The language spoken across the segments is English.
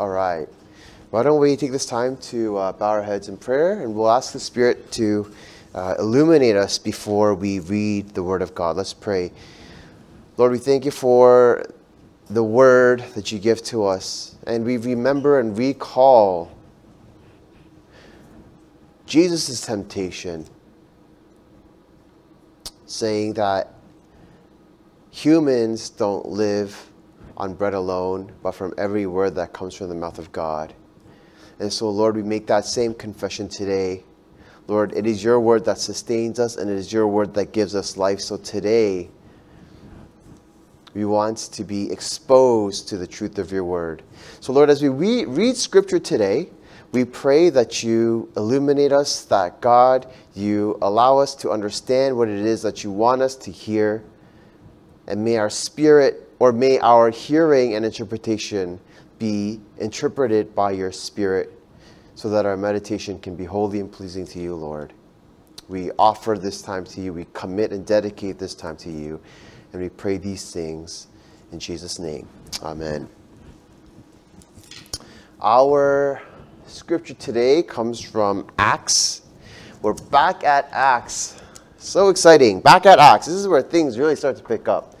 All right. Why don't we take this time to uh, bow our heads in prayer and we'll ask the Spirit to uh, illuminate us before we read the Word of God. Let's pray. Lord, we thank you for the Word that you give to us, and we remember and recall Jesus' temptation, saying that humans don't live on bread alone, but from every word that comes from the mouth of God. And so, Lord, we make that same confession today. Lord, it is your word that sustains us, and it is your word that gives us life. So today, we want to be exposed to the truth of your word. So, Lord, as we re- read scripture today, we pray that you illuminate us, that God, you allow us to understand what it is that you want us to hear, and may our spirit or may our hearing and interpretation be interpreted by your Spirit so that our meditation can be holy and pleasing to you, Lord. We offer this time to you. We commit and dedicate this time to you. And we pray these things in Jesus' name. Amen. Our scripture today comes from Acts. We're back at Acts. So exciting. Back at Acts. This is where things really start to pick up.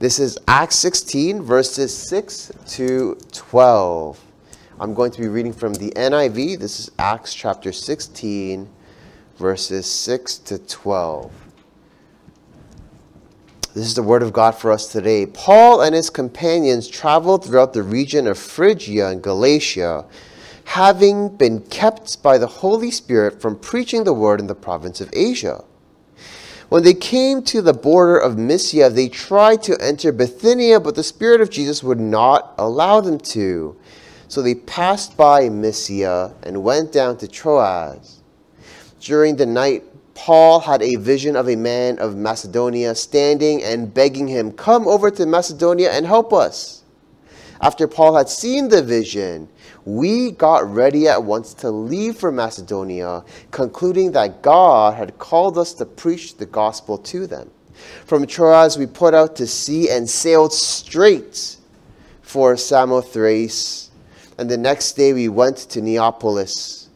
This is Acts 16, verses 6 to 12. I'm going to be reading from the NIV. This is Acts chapter 16, verses 6 to 12. This is the word of God for us today. Paul and his companions traveled throughout the region of Phrygia and Galatia, having been kept by the Holy Spirit from preaching the word in the province of Asia. When they came to the border of Mysia, they tried to enter Bithynia, but the Spirit of Jesus would not allow them to. So they passed by Mysia and went down to Troas. During the night, Paul had a vision of a man of Macedonia standing and begging him, Come over to Macedonia and help us. After Paul had seen the vision, we got ready at once to leave for Macedonia, concluding that God had called us to preach the gospel to them. From Troas, we put out to sea and sailed straight for Samothrace, and the next day we went to Neapolis.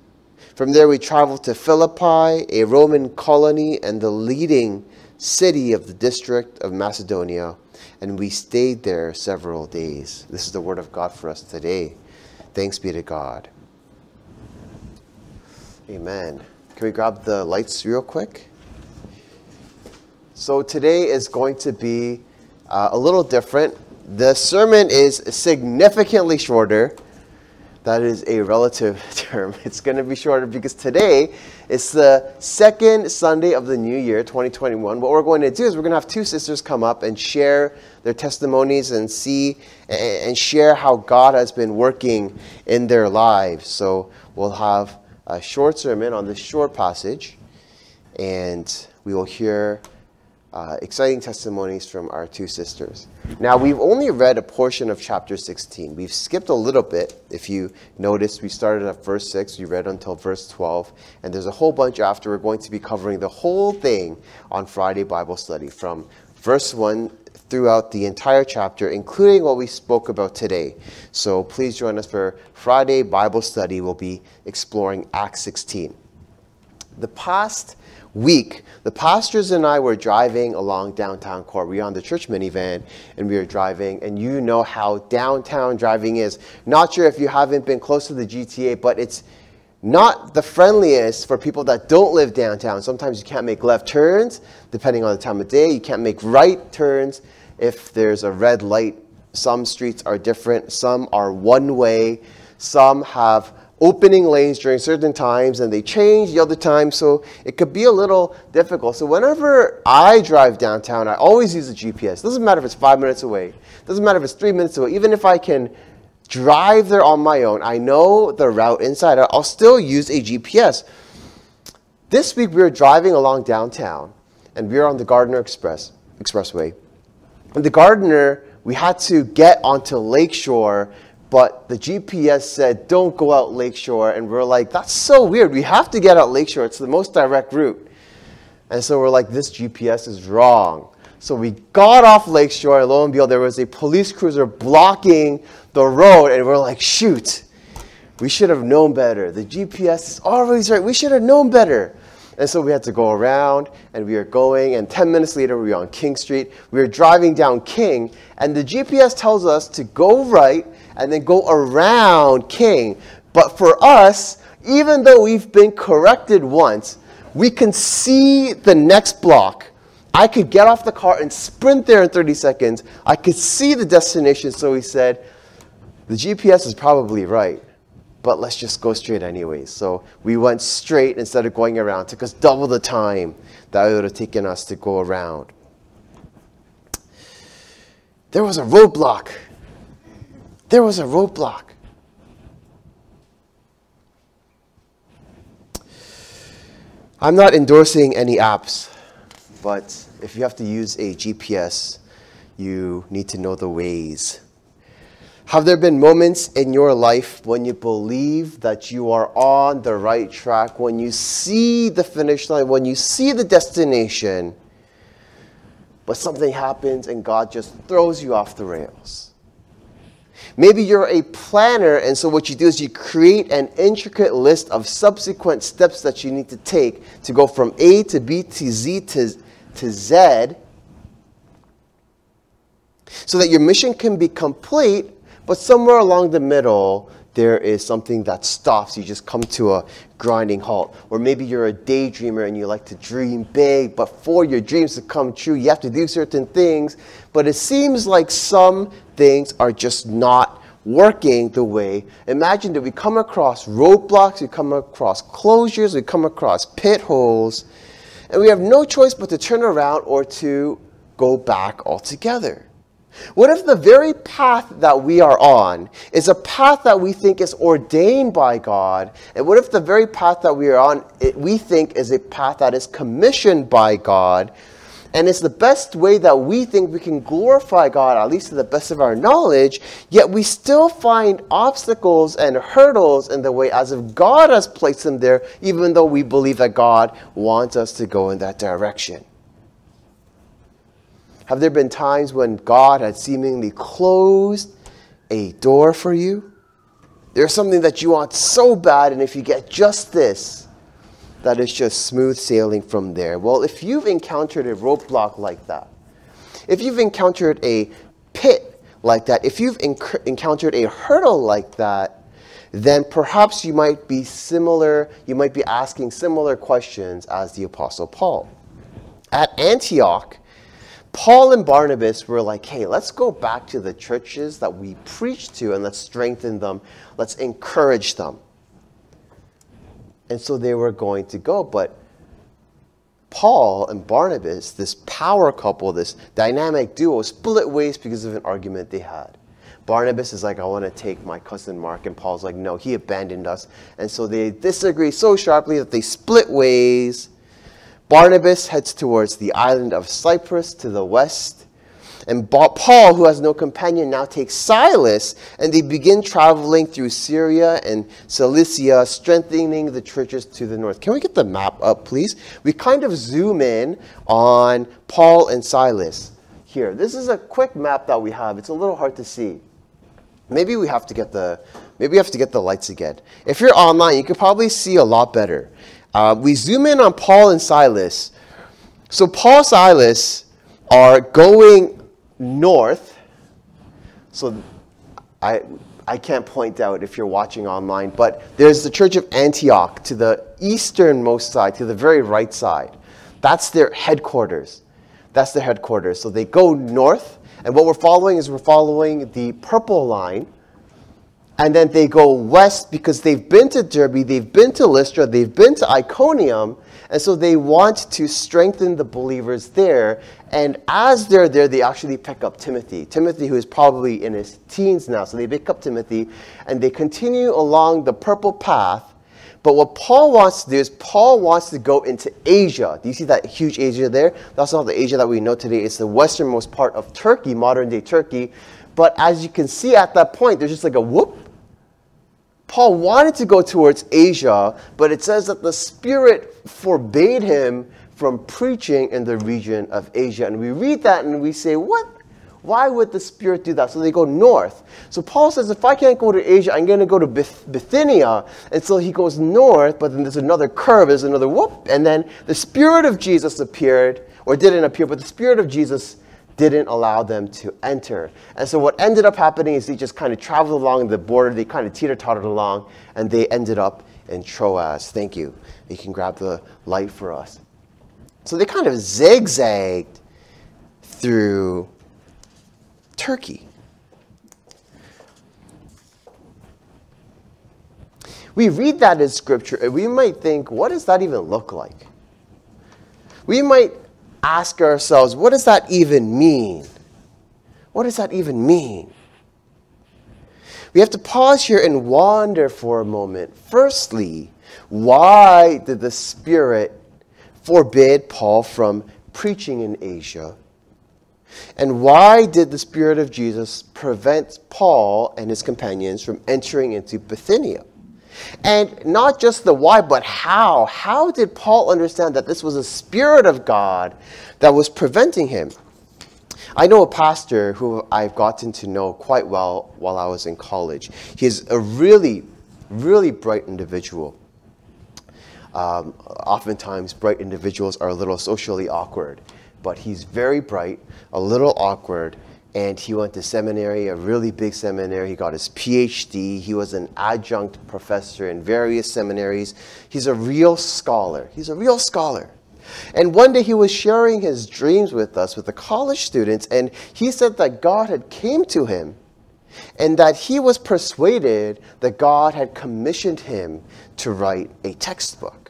From there, we traveled to Philippi, a Roman colony and the leading city of the district of Macedonia, and we stayed there several days. This is the word of God for us today. Thanks be to God. Amen. Can we grab the lights real quick? So today is going to be uh, a little different. The sermon is significantly shorter. That is a relative term. It's going to be shorter because today is the second Sunday of the new year, 2021. What we're going to do is we're going to have two sisters come up and share their testimonies and see and share how God has been working in their lives. So we'll have a short sermon on this short passage, and we will hear uh, exciting testimonies from our two sisters. Now, we've only read a portion of chapter 16. We've skipped a little bit. If you notice, we started at verse 6, we read until verse 12, and there's a whole bunch after. We're going to be covering the whole thing on Friday Bible study from verse 1 throughout the entire chapter, including what we spoke about today. So please join us for Friday Bible study. We'll be exploring Acts 16. The past week, the pastors and I were driving along downtown core. We were on the church minivan and we were driving, and you know how downtown driving is. Not sure if you haven't been close to the GTA, but it's not the friendliest for people that don't live downtown. Sometimes you can't make left turns, depending on the time of day. You can't make right turns if there's a red light. Some streets are different, some are one way, some have opening lanes during certain times and they change the other times, so it could be a little difficult. So whenever I drive downtown, I always use a GPS. Doesn't matter if it's five minutes away, doesn't matter if it's three minutes away, even if I can drive there on my own, I know the route inside I'll still use a GPS. This week we were driving along downtown and we were on the Gardiner Express Expressway. And the Gardiner, we had to get onto Lakeshore but the GPS said, don't go out Lakeshore. And we're like, that's so weird. We have to get out Lakeshore. It's the most direct route. And so we're like, this GPS is wrong. So we got off Lakeshore, and lo and behold, there was a police cruiser blocking the road, and we're like, shoot, we should have known better. The GPS is always right. We should have known better. And so we had to go around, and we were going, and 10 minutes later, we were on King Street. We were driving down King, and the GPS tells us to go right and then go around King. But for us, even though we've been corrected once, we can see the next block I could get off the car and sprint there in 30 seconds. I could see the destination. So he said, the GPS is probably right, but let's just go straight anyways. So we went straight instead of going around. It took us double the time that it would have taken us to go around. There was a roadblock. There was a roadblock. I'm not endorsing any apps but if you have to use a GPS, you need to know the ways. Have there been moments in your life when you believe that you are on the right track, when you see the finish line, when you see the destination, but something happens and God just throws you off the rails? Maybe you're a planner, and so what you do is you create an intricate list of subsequent steps that you need to take to go from A to B to Z to to Z so that your mission can be complete, but somewhere along the middle, there is something that stops. You just come to a grinding halt. Or maybe you're a daydreamer and you like to dream big, but for your dreams to come true, you have to do certain things. But it seems like some things are just not working the way. Imagine that we come across roadblocks, we come across closures, we come across pit holes, and we have no choice but to turn around or to go back altogether. What if the very path that we are on is a path that we think is ordained by God? And what if the very path that we are on, it, we think is a path that is commissioned by God? and it's the best way that we think we can glorify God, at least to the best of our knowledge, yet we still find obstacles and hurdles in the way as if God has placed them there, even though we believe that God wants us to go in that direction. Have there been times when God had seemingly closed a door for you? There's something that you want so bad, and if you get just this, that is just smooth sailing from there. Well, if you've encountered a roadblock like that, if you've encountered a pit like that, if you've enc- encountered a hurdle like that, then perhaps you might be similar, you might be asking similar questions as the Apostle Paul. At Antioch, Paul and Barnabas were like, hey, let's go back to the churches that we preached to and let's strengthen them, let's encourage them. And so they were going to go. But Paul and Barnabas, this power couple, this dynamic duo, split ways because of an argument they had. Barnabas is like, I want to take my cousin Mark. And Paul's like, no, he abandoned us. And so they disagree so sharply that they split ways. Barnabas heads towards the island of Cyprus to the west. And Paul, who has no companion, now takes Silas, and they begin traveling through Syria and Cilicia, strengthening the churches to the north. Can we get the map up, please? We kind of zoom in on Paul and Silas here. This is a quick map that we have. It's a little hard to see. Maybe we have to get the maybe we have to get the lights again. If you're online, you could probably see a lot better. Uh, we zoom in on Paul and Silas. So Paul and Silas are going north, so I, I can't point out if you're watching online, but there's the Church of Antioch to the easternmost side, to the very right side. That's their headquarters. That's their headquarters. So they go north, and what we're following is we're following the purple line, and then they go west because they've been to Derbe, they've been to Lystra, they've been to Iconium, and so they want to strengthen the believers there. And as they're there, they actually pick up Timothy. Timothy, who is probably in his teens now. So they pick up Timothy and they continue along the purple path. But what Paul wants to do is Paul wants to go into Asia. Do you see that huge Asia there? That's not the Asia that we know today. It's the westernmost part of Turkey, modern day Turkey. But as you can see at that point, there's just like a whoop Paul wanted to go towards Asia, but it says that the Spirit forbade him from preaching in the region of Asia. And we read that and we say, What? Why would the Spirit do that? So they go north. So Paul says, if I can't go to Asia, I'm going to go to Bithynia. And so he goes north, but then there's another curve, there's another whoop. And then the Spirit of Jesus appeared, or didn't appear, but the Spirit of Jesus didn't allow them to enter. And so what ended up happening is they just kind of traveled along the border, they kind of teeter-tottered along, and they ended up in Troas. Thank you. You can grab the light for us. So they kind of zigzagged through Turkey. We read that in scripture and we might think, what does that even look like? We might ask ourselves, what does that even mean? What does that even mean? We have to pause here and wonder for a moment. Firstly, why did the Spirit forbid Paul from preaching in Asia? And why did the Spirit of Jesus prevent Paul and his companions from entering into Bithynia? And not just the why, but how. How did Paul understand that this was a Spirit of God that was preventing him? I know a pastor who I've gotten to know quite well while I was in college. He's a really, really bright individual. Um, oftentimes, bright individuals are a little socially awkward, but he's very bright, a little awkward, and he went to seminary, a really big seminary. He got his PhD. He was an adjunct professor in various seminaries. He's a real scholar. He's a real scholar. And one day he was sharing his dreams with us, with the college students, and he said that God had came to him and that he was persuaded that God had commissioned him to write a textbook.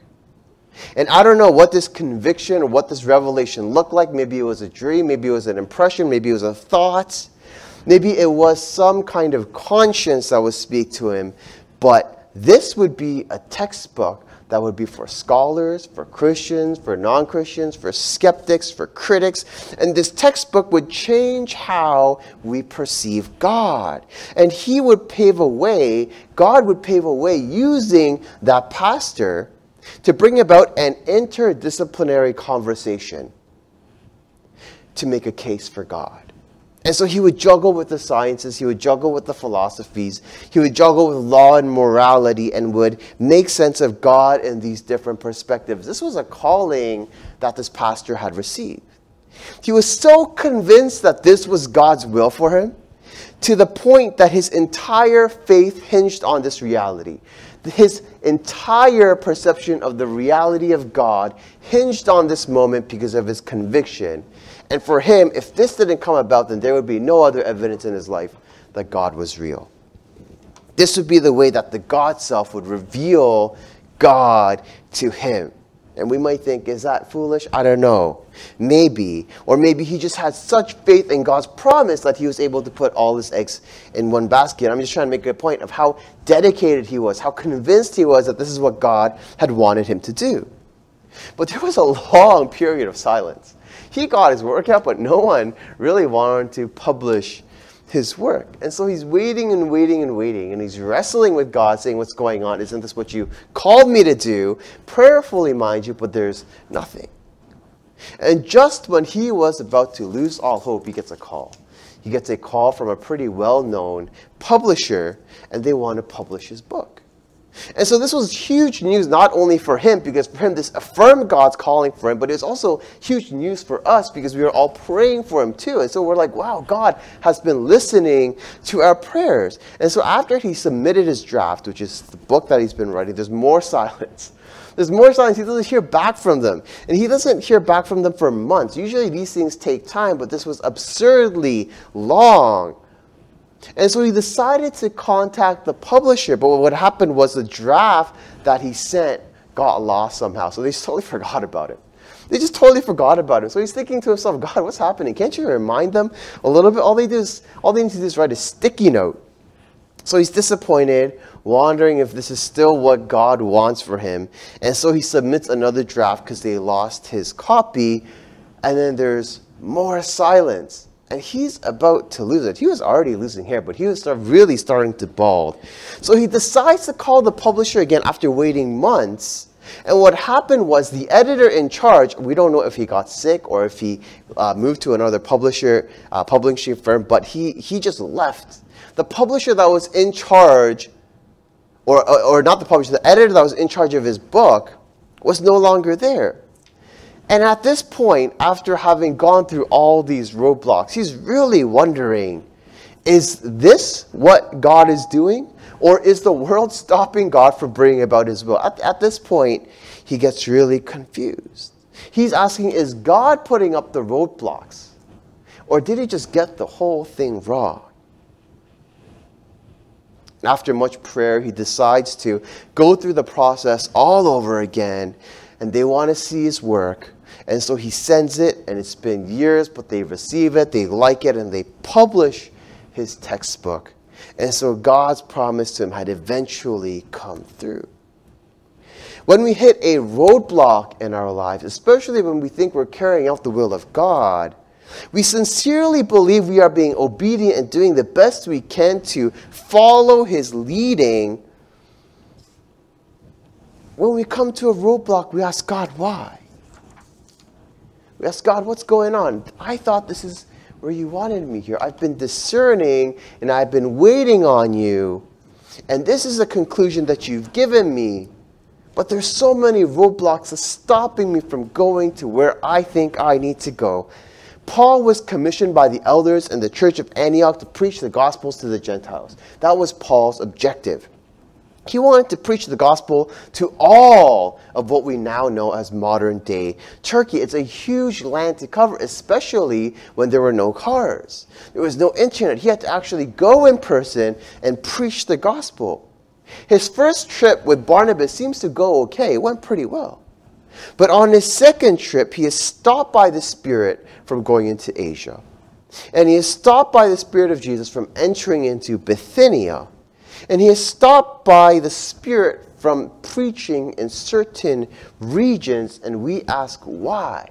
And I don't know what this conviction or what this revelation looked like. Maybe it was a dream, maybe it was an impression, maybe it was a thought. Maybe it was some kind of conscience that would speak to him. But this would be a textbook that would be for scholars, for Christians, for non Christians, for skeptics, for critics. And this textbook would change how we perceive God. And he would pave a way, God would pave a way using that pastor to bring about an interdisciplinary conversation to make a case for God. And so he would juggle with the sciences, he would juggle with the philosophies, he would juggle with law and morality, and would make sense of God in these different perspectives. This was a calling that this pastor had received. He was so convinced that this was God's will for him to the point that his entire faith hinged on this reality. His entire perception of the reality of God hinged on this moment because of his conviction and for him, if this didn't come about, then there would be no other evidence in his life that God was real. This would be the way that the God self would reveal God to him. And we might think, is that foolish? I don't know. Maybe. Or maybe he just had such faith in God's promise that he was able to put all his eggs in one basket. I'm just trying to make a point of how dedicated he was, how convinced he was that this is what God had wanted him to do. But there was a long period of silence he got his work out, but no one really wanted to publish his work. And so he's waiting and waiting and waiting, and he's wrestling with God, saying, What's going on? Isn't this what you called me to do? Prayerfully, mind you, but there's nothing. And just when he was about to lose all hope, he gets a call. He gets a call from a pretty well known publisher, and they want to publish his book. And so this was huge news not only for him, because for him this affirmed God's calling for him, but it was also huge news for us because we were all praying for him too. And so we're like, wow, God has been listening to our prayers. And so after he submitted his draft, which is the book that he's been writing, there's more silence. There's more silence. He doesn't hear back from them. And he doesn't hear back from them for months. Usually these things take time, but this was absurdly long. And so he decided to contact the publisher, but what happened was the draft that he sent got lost somehow. So they totally forgot about it. They just totally forgot about it. So he's thinking to himself, God, what's happening? Can't you remind them a little bit? All they do is all they need to do is write a sticky note. So he's disappointed, wondering if this is still what God wants for him. And so he submits another draft because they lost his copy. And then there's more silence and he's about to lose it. He was already losing hair, but he was really starting to bald. So he decides to call the publisher again after waiting months And what happened was the editor in charge, we don't know if he got sick or if he uh, moved to another publisher, uh, publishing firm, but he, he just left. The publisher that was in charge, or, or, or not the publisher, the editor that was in charge of his book was no longer there. And at this point, after having gone through all these roadblocks, he's really wondering is this what God is doing? Or is the world stopping God from bringing about his will? At, at this point, he gets really confused. He's asking, is God putting up the roadblocks? Or did he just get the whole thing wrong? After much prayer, he decides to go through the process all over again, and they want to see his work. And so he sends it, and it's been years, but they receive it, they like it, and they publish his textbook. And so God's promise to him had eventually come through. When we hit a roadblock in our lives, especially when we think we're carrying out the will of God, we sincerely believe we are being obedient and doing the best we can to follow His leading. When we come to a roadblock, we ask God, why? We ask God, what's going on? I thought this is where you wanted me here. I've been discerning and I've been waiting on you. And this is a conclusion that you've given me. But there's so many roadblocks stopping me from going to where I think I need to go. Paul was commissioned by the elders in the church of Antioch to preach the gospels to the Gentiles. That was Paul's objective. He wanted to preach the gospel to all of what we now know as modern day Turkey. It's a huge land to cover, especially when there were no cars. There was no internet. He had to actually go in person and preach the gospel. His first trip with Barnabas seems to go okay. It went pretty well. But on his second trip, he is stopped by the Spirit from going into Asia. And he is stopped by the Spirit of Jesus from entering into Bithynia and he is stopped by the Spirit from preaching in certain regions, and we ask why.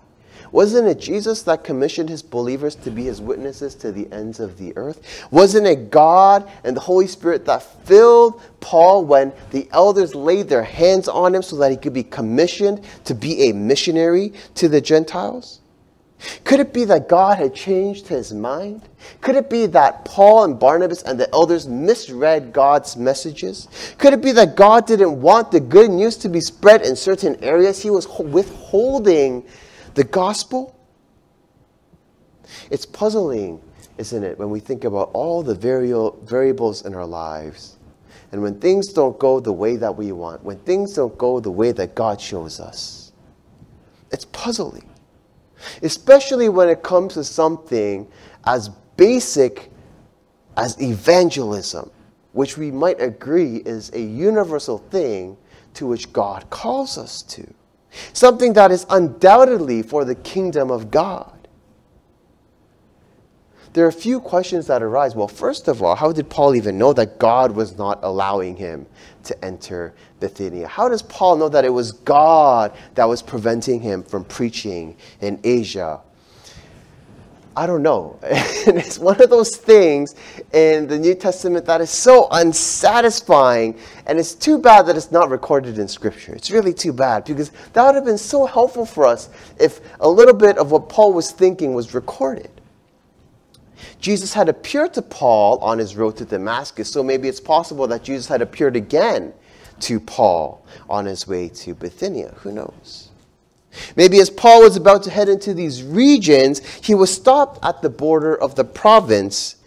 Wasn't it Jesus that commissioned his believers to be his witnesses to the ends of the earth? Wasn't it God and the Holy Spirit that filled Paul when the elders laid their hands on him so that he could be commissioned to be a missionary to the Gentiles? Could it be that God had changed his mind? Could it be that Paul and Barnabas and the elders misread God's messages? Could it be that God didn't want the good news to be spread in certain areas? He was withholding the gospel? It's puzzling, isn't it, when we think about all the variables in our lives. And when things don't go the way that we want, when things don't go the way that God shows us, it's puzzling especially when it comes to something as basic as evangelism, which we might agree is a universal thing to which God calls us to. Something that is undoubtedly for the kingdom of God. There are a few questions that arise. Well, first of all, how did Paul even know that God was not allowing him to enter Bithynia? How does Paul know that it was God that was preventing him from preaching in Asia? I don't know. and it's one of those things in the New Testament that is so unsatisfying. And it's too bad that it's not recorded in Scripture. It's really too bad because that would have been so helpful for us if a little bit of what Paul was thinking was recorded. Jesus had appeared to Paul on his road to Damascus, so maybe it's possible that Jesus had appeared again to Paul on his way to Bithynia. Who knows? Maybe as Paul was about to head into these regions, he was stopped at the border of the province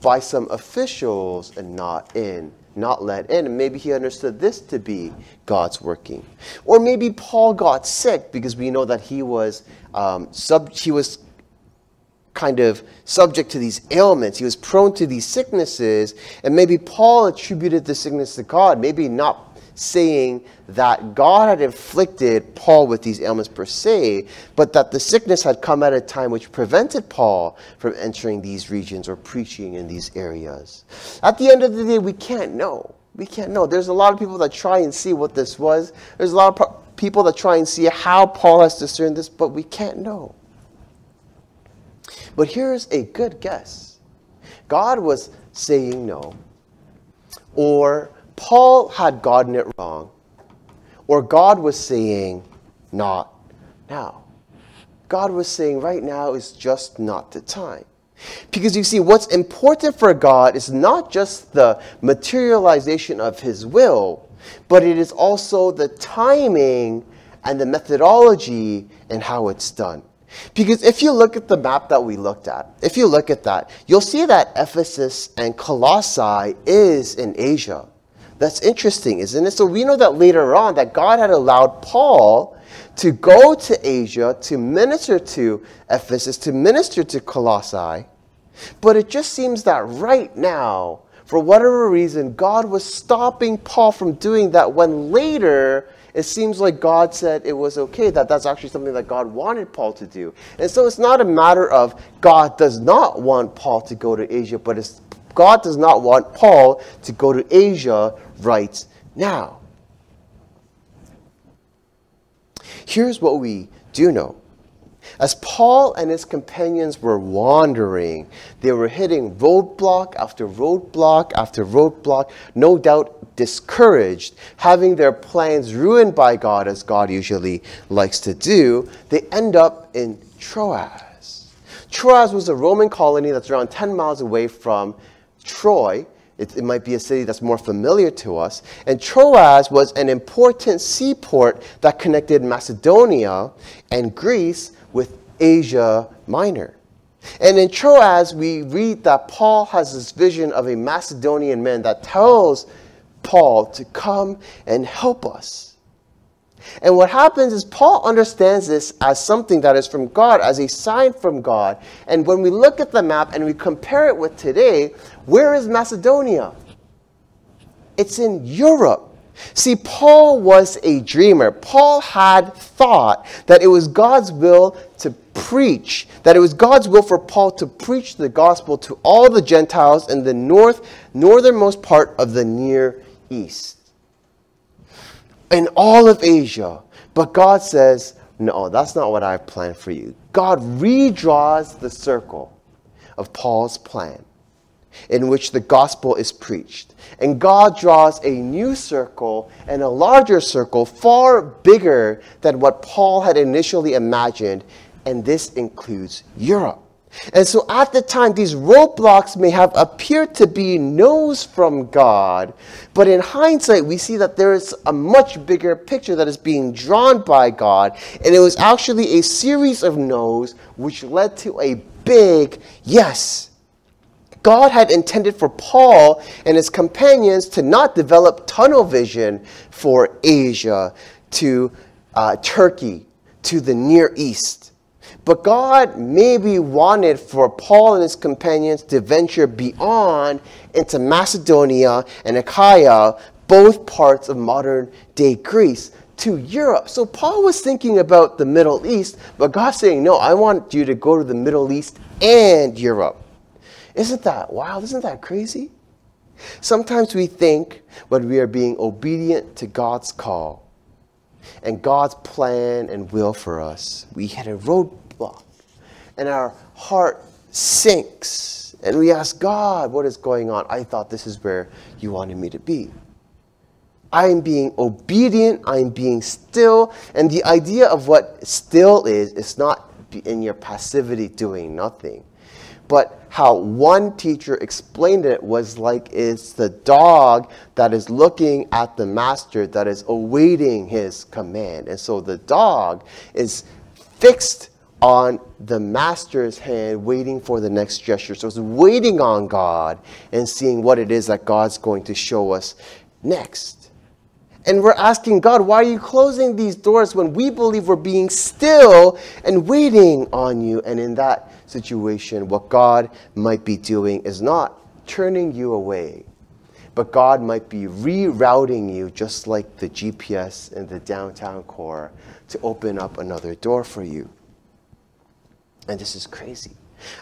by some officials and not in, not let in. And maybe he understood this to be God's working. Or maybe Paul got sick because we know that he was um, sub, he was kind of subject to these ailments. He was prone to these sicknesses. And maybe Paul attributed the sickness to God, maybe not saying that God had inflicted Paul with these ailments per se, but that the sickness had come at a time which prevented Paul from entering these regions or preaching in these areas. At the end of the day, we can't know. We can't know. There's a lot of people that try and see what this was. There's a lot of people that try and see how Paul has discerned this, but we can't know. But here's a good guess God was saying no, or Paul had gotten it wrong, Or God was saying, not now. God was saying, right now is just not the time. Because you see, what's important for God is not just the materialization of His will, but it is also the timing and the methodology and how it's done. Because if you look at the map that we looked at, if you look at that, you'll see that Ephesus and Colossae is in Asia. That's interesting, isn't it? So we know that later on that God had allowed Paul to go to Asia to minister to Ephesus, to minister to Colossae. But it just seems that right now, for whatever reason, God was stopping Paul from doing that when later it seems like God said it was okay, that that's actually something that God wanted Paul to do. And so it's not a matter of God does not want Paul to go to Asia, but it's God does not want Paul to go to Asia right now. Here's what we do know. As Paul and his companions were wandering, they were hitting roadblock after roadblock after roadblock, no doubt discouraged, having their plans ruined by God, as God usually likes to do. They end up in Troas. Troas was a Roman colony that's around 10 miles away from Troy, it, it, might be a city that's more familiar to us. And Troas was an important seaport that connected Macedonia and Greece with Asia Minor. And in Troas, we read that Paul has this vision of a Macedonian man that tells Paul to come and help us. And what happens is Paul understands this as something that is from God, as a sign from God. And when we look at the map and we compare it with today, where is Macedonia? It's in Europe. See, Paul was a dreamer. Paul had thought that it was God's will to preach, that it was God's will for Paul to preach the gospel to all the Gentiles in the north, northernmost part of the Near East in all of Asia. But God says, no, that's not what I've planned for you. God redraws the circle of Paul's plan in which the gospel is preached. And God draws a new circle and a larger circle, far bigger than what Paul had initially imagined, and this includes Europe. And so at the time, these roadblocks may have appeared to be no's from God, but in hindsight, we see that there is a much bigger picture that is being drawn by God, and it was actually a series of no's which led to a big yes. God had intended for Paul and his companions to not develop tunnel vision for Asia, to uh, Turkey, to the Near East but God maybe wanted for Paul and his companions to venture beyond into Macedonia and Achaia, both parts of modern day Greece, to Europe. So Paul was thinking about the Middle East, but God's saying, No, I want you to go to the Middle East and Europe. Isn't that wild? Isn't that crazy? Sometimes we think when we are being obedient to God's call and God's plan and will for us, we hit a road and our heart sinks and we ask God, what is going on? I thought this is where you wanted me to be. I'm being obedient, I'm being still, and the idea of what still is, is not in your passivity doing nothing. But how one teacher explained it was like it's the dog that is looking at the master that is awaiting his command. And so the dog is fixed on the master's hand, waiting for the next gesture. So it's waiting on God and seeing what it is that God's going to show us next. And we're asking God, why are you closing these doors when we believe we're being still and waiting on you? And in that situation, what God might be doing is not turning you away, but God might be rerouting you, just like the GPS in the downtown core, to open up another door for you. And this is crazy.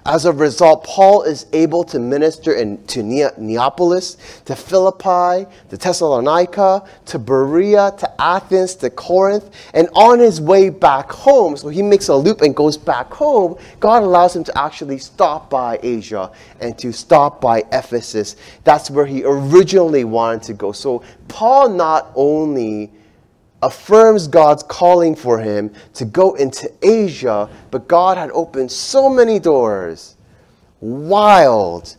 As a result, Paul is able to minister in, to Neapolis, to Philippi, to Thessalonica, to Berea, to Athens, to Corinth, and on his way back home, so he makes a loop and goes back home, God allows him to actually stop by Asia and to stop by Ephesus. That's where he originally wanted to go. So Paul not only affirms God's calling for him to go into Asia, but God had opened so many doors. Wild,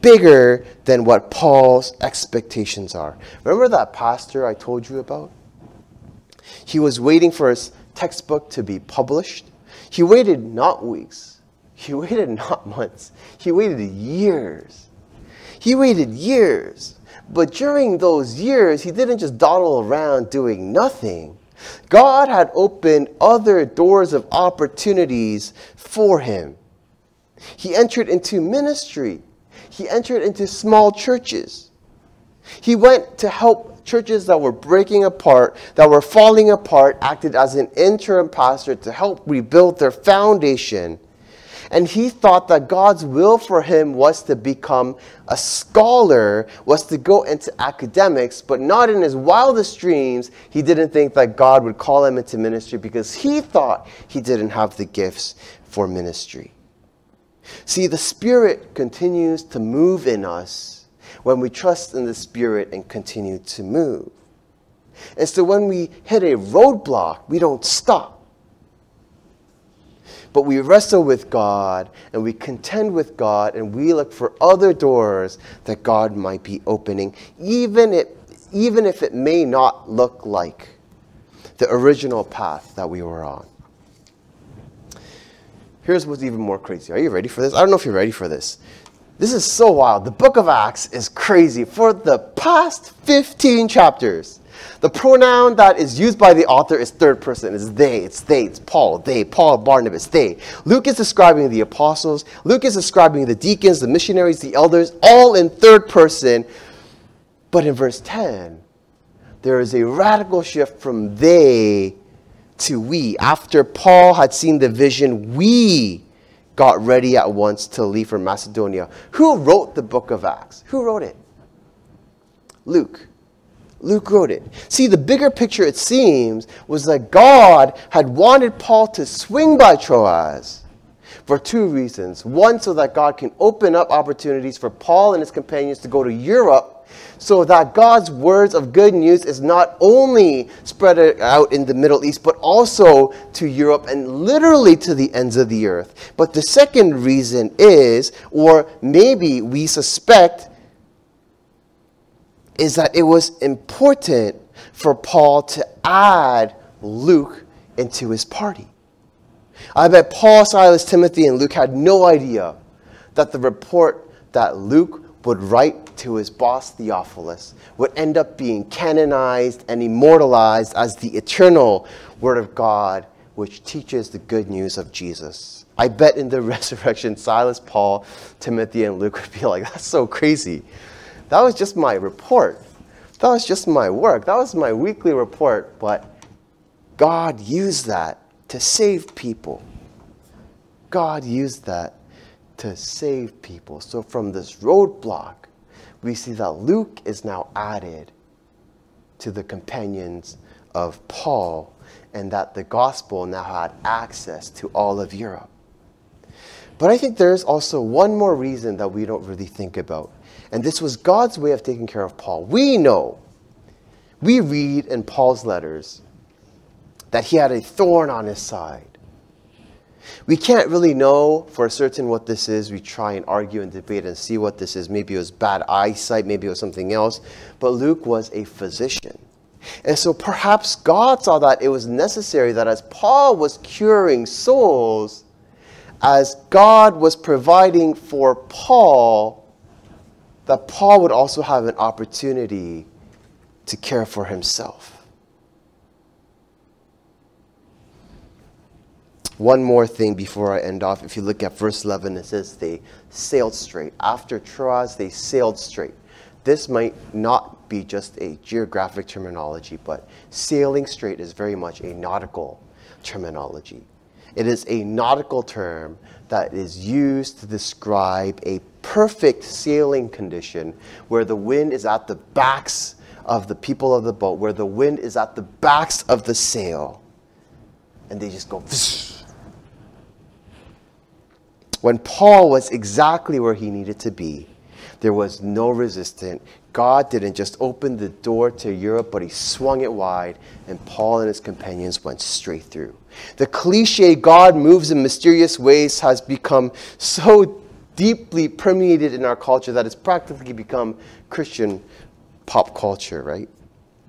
bigger than what Paul's expectations are. Remember that pastor I told you about? He was waiting for his textbook to be published. He waited not weeks, he waited not months, he waited years. He waited years. But during those years, he didn't just dawdle around doing nothing. God had opened other doors of opportunities for him. He entered into ministry. He entered into small churches. He went to help churches that were breaking apart, that were falling apart, acted as an interim pastor to help rebuild their foundation and he thought that God's will for him was to become a scholar, was to go into academics, but not in his wildest dreams. He didn't think that God would call him into ministry because he thought he didn't have the gifts for ministry. See, the Spirit continues to move in us when we trust in the Spirit and continue to move. And so when we hit a roadblock, we don't stop but we wrestle with God and we contend with God and we look for other doors that God might be opening, even if, even if it may not look like the original path that we were on. Here's what's even more crazy. Are you ready for this? I don't know if you're ready for this. This is so wild. The book of Acts is crazy. For the past 15 chapters, the pronoun that is used by the author is third person. It's they, it's they, it's Paul, they, Paul, Barnabas, they. Luke is describing the apostles. Luke is describing the deacons, the missionaries, the elders, all in third person. But in verse 10, there is a radical shift from they to we. After Paul had seen the vision, we got ready at once to leave for Macedonia. Who wrote the book of Acts? Who wrote it? Luke. Luke wrote it. See, the bigger picture, it seems, was that God had wanted Paul to swing by Troas for two reasons. One, so that God can open up opportunities for Paul and his companions to go to Europe so that God's words of good news is not only spread out in the Middle East, but also to Europe and literally to the ends of the earth. But the second reason is, or maybe we suspect, is that it was important for Paul to add Luke into his party. I bet Paul, Silas, Timothy, and Luke had no idea that the report that Luke would write to his boss Theophilus would end up being canonized and immortalized as the eternal Word of God, which teaches the good news of Jesus. I bet in the resurrection, Silas, Paul, Timothy, and Luke would be like, that's so crazy. That was just my report. That was just my work. That was my weekly report. But God used that to save people. God used that to save people. So from this roadblock, we see that Luke is now added to the companions of Paul and that the gospel now had access to all of Europe. But I think there's also one more reason that we don't really think about. And this was God's way of taking care of Paul. We know, we read in Paul's letters that he had a thorn on his side. We can't really know for certain what this is. We try and argue and debate and see what this is. Maybe it was bad eyesight, maybe it was something else. But Luke was a physician. And so perhaps God saw that it was necessary that as Paul was curing souls, as God was providing for Paul, that Paul would also have an opportunity to care for himself. One more thing before I end off. If you look at verse 11, it says they sailed straight. After Troas, they sailed straight. This might not be just a geographic terminology, but sailing straight is very much a nautical terminology. It is a nautical term that is used to describe a perfect sailing condition where the wind is at the backs of the people of the boat, where the wind is at the backs of the sail, and they just go. When Paul was exactly where he needed to be, there was no resistance. God didn't just open the door to Europe, but he swung it wide, and Paul and his companions went straight through. The cliche, God moves in mysterious ways, has become so deeply permeated in our culture that it's practically become Christian pop culture, right?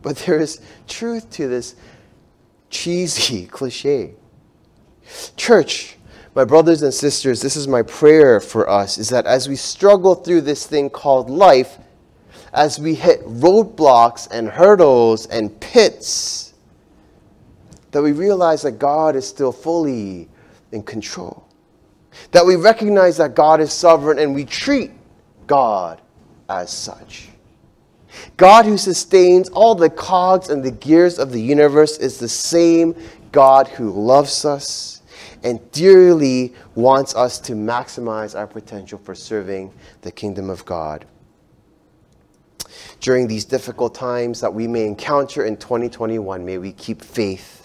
But there is truth to this cheesy cliche. Church, my brothers and sisters, this is my prayer for us is that as we struggle through this thing called life, as we hit roadblocks and hurdles and pits, that we realize that God is still fully in control. That we recognize that God is sovereign and we treat God as such. God who sustains all the cogs and the gears of the universe is the same God who loves us and dearly wants us to maximize our potential for serving the kingdom of God. During these difficult times that we may encounter in 2021, may we keep faith.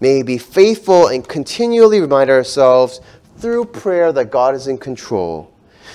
May we be faithful and continually remind ourselves through prayer that God is in control.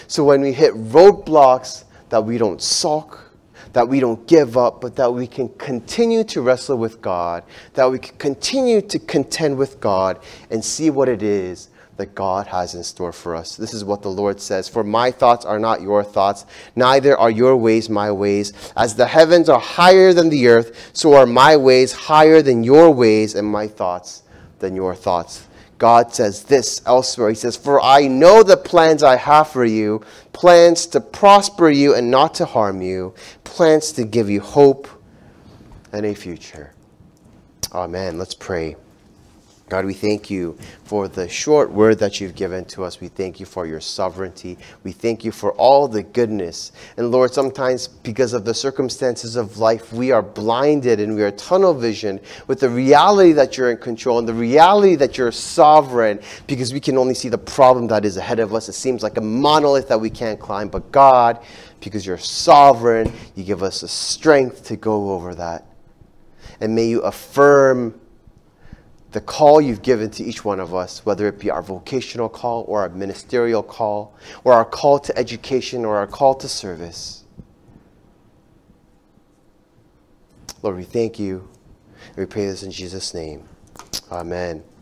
So when we hit roadblocks, that we don't sulk, that we don't give up, but that we can continue to wrestle with God, that we can continue to contend with God and see what it is that God has in store for us. This is what the Lord says For my thoughts are not your thoughts, neither are your ways my ways. As the heavens are higher than the earth, so are my ways higher than your ways, and my thoughts than your thoughts. God says this elsewhere. He says, For I know the plans I have for you plans to prosper you and not to harm you, plans to give you hope and a future. Amen. Let's pray. God, we thank you for the short word that you've given to us. We thank you for your sovereignty. We thank you for all the goodness. And Lord, sometimes because of the circumstances of life, we are blinded and we are tunnel visioned with the reality that you're in control and the reality that you're sovereign because we can only see the problem that is ahead of us. It seems like a monolith that we can't climb. But God, because you're sovereign, you give us the strength to go over that. And may you affirm the call you've given to each one of us, whether it be our vocational call or our ministerial call, or our call to education or our call to service. Lord, we thank you. We pray this in Jesus' name. Amen.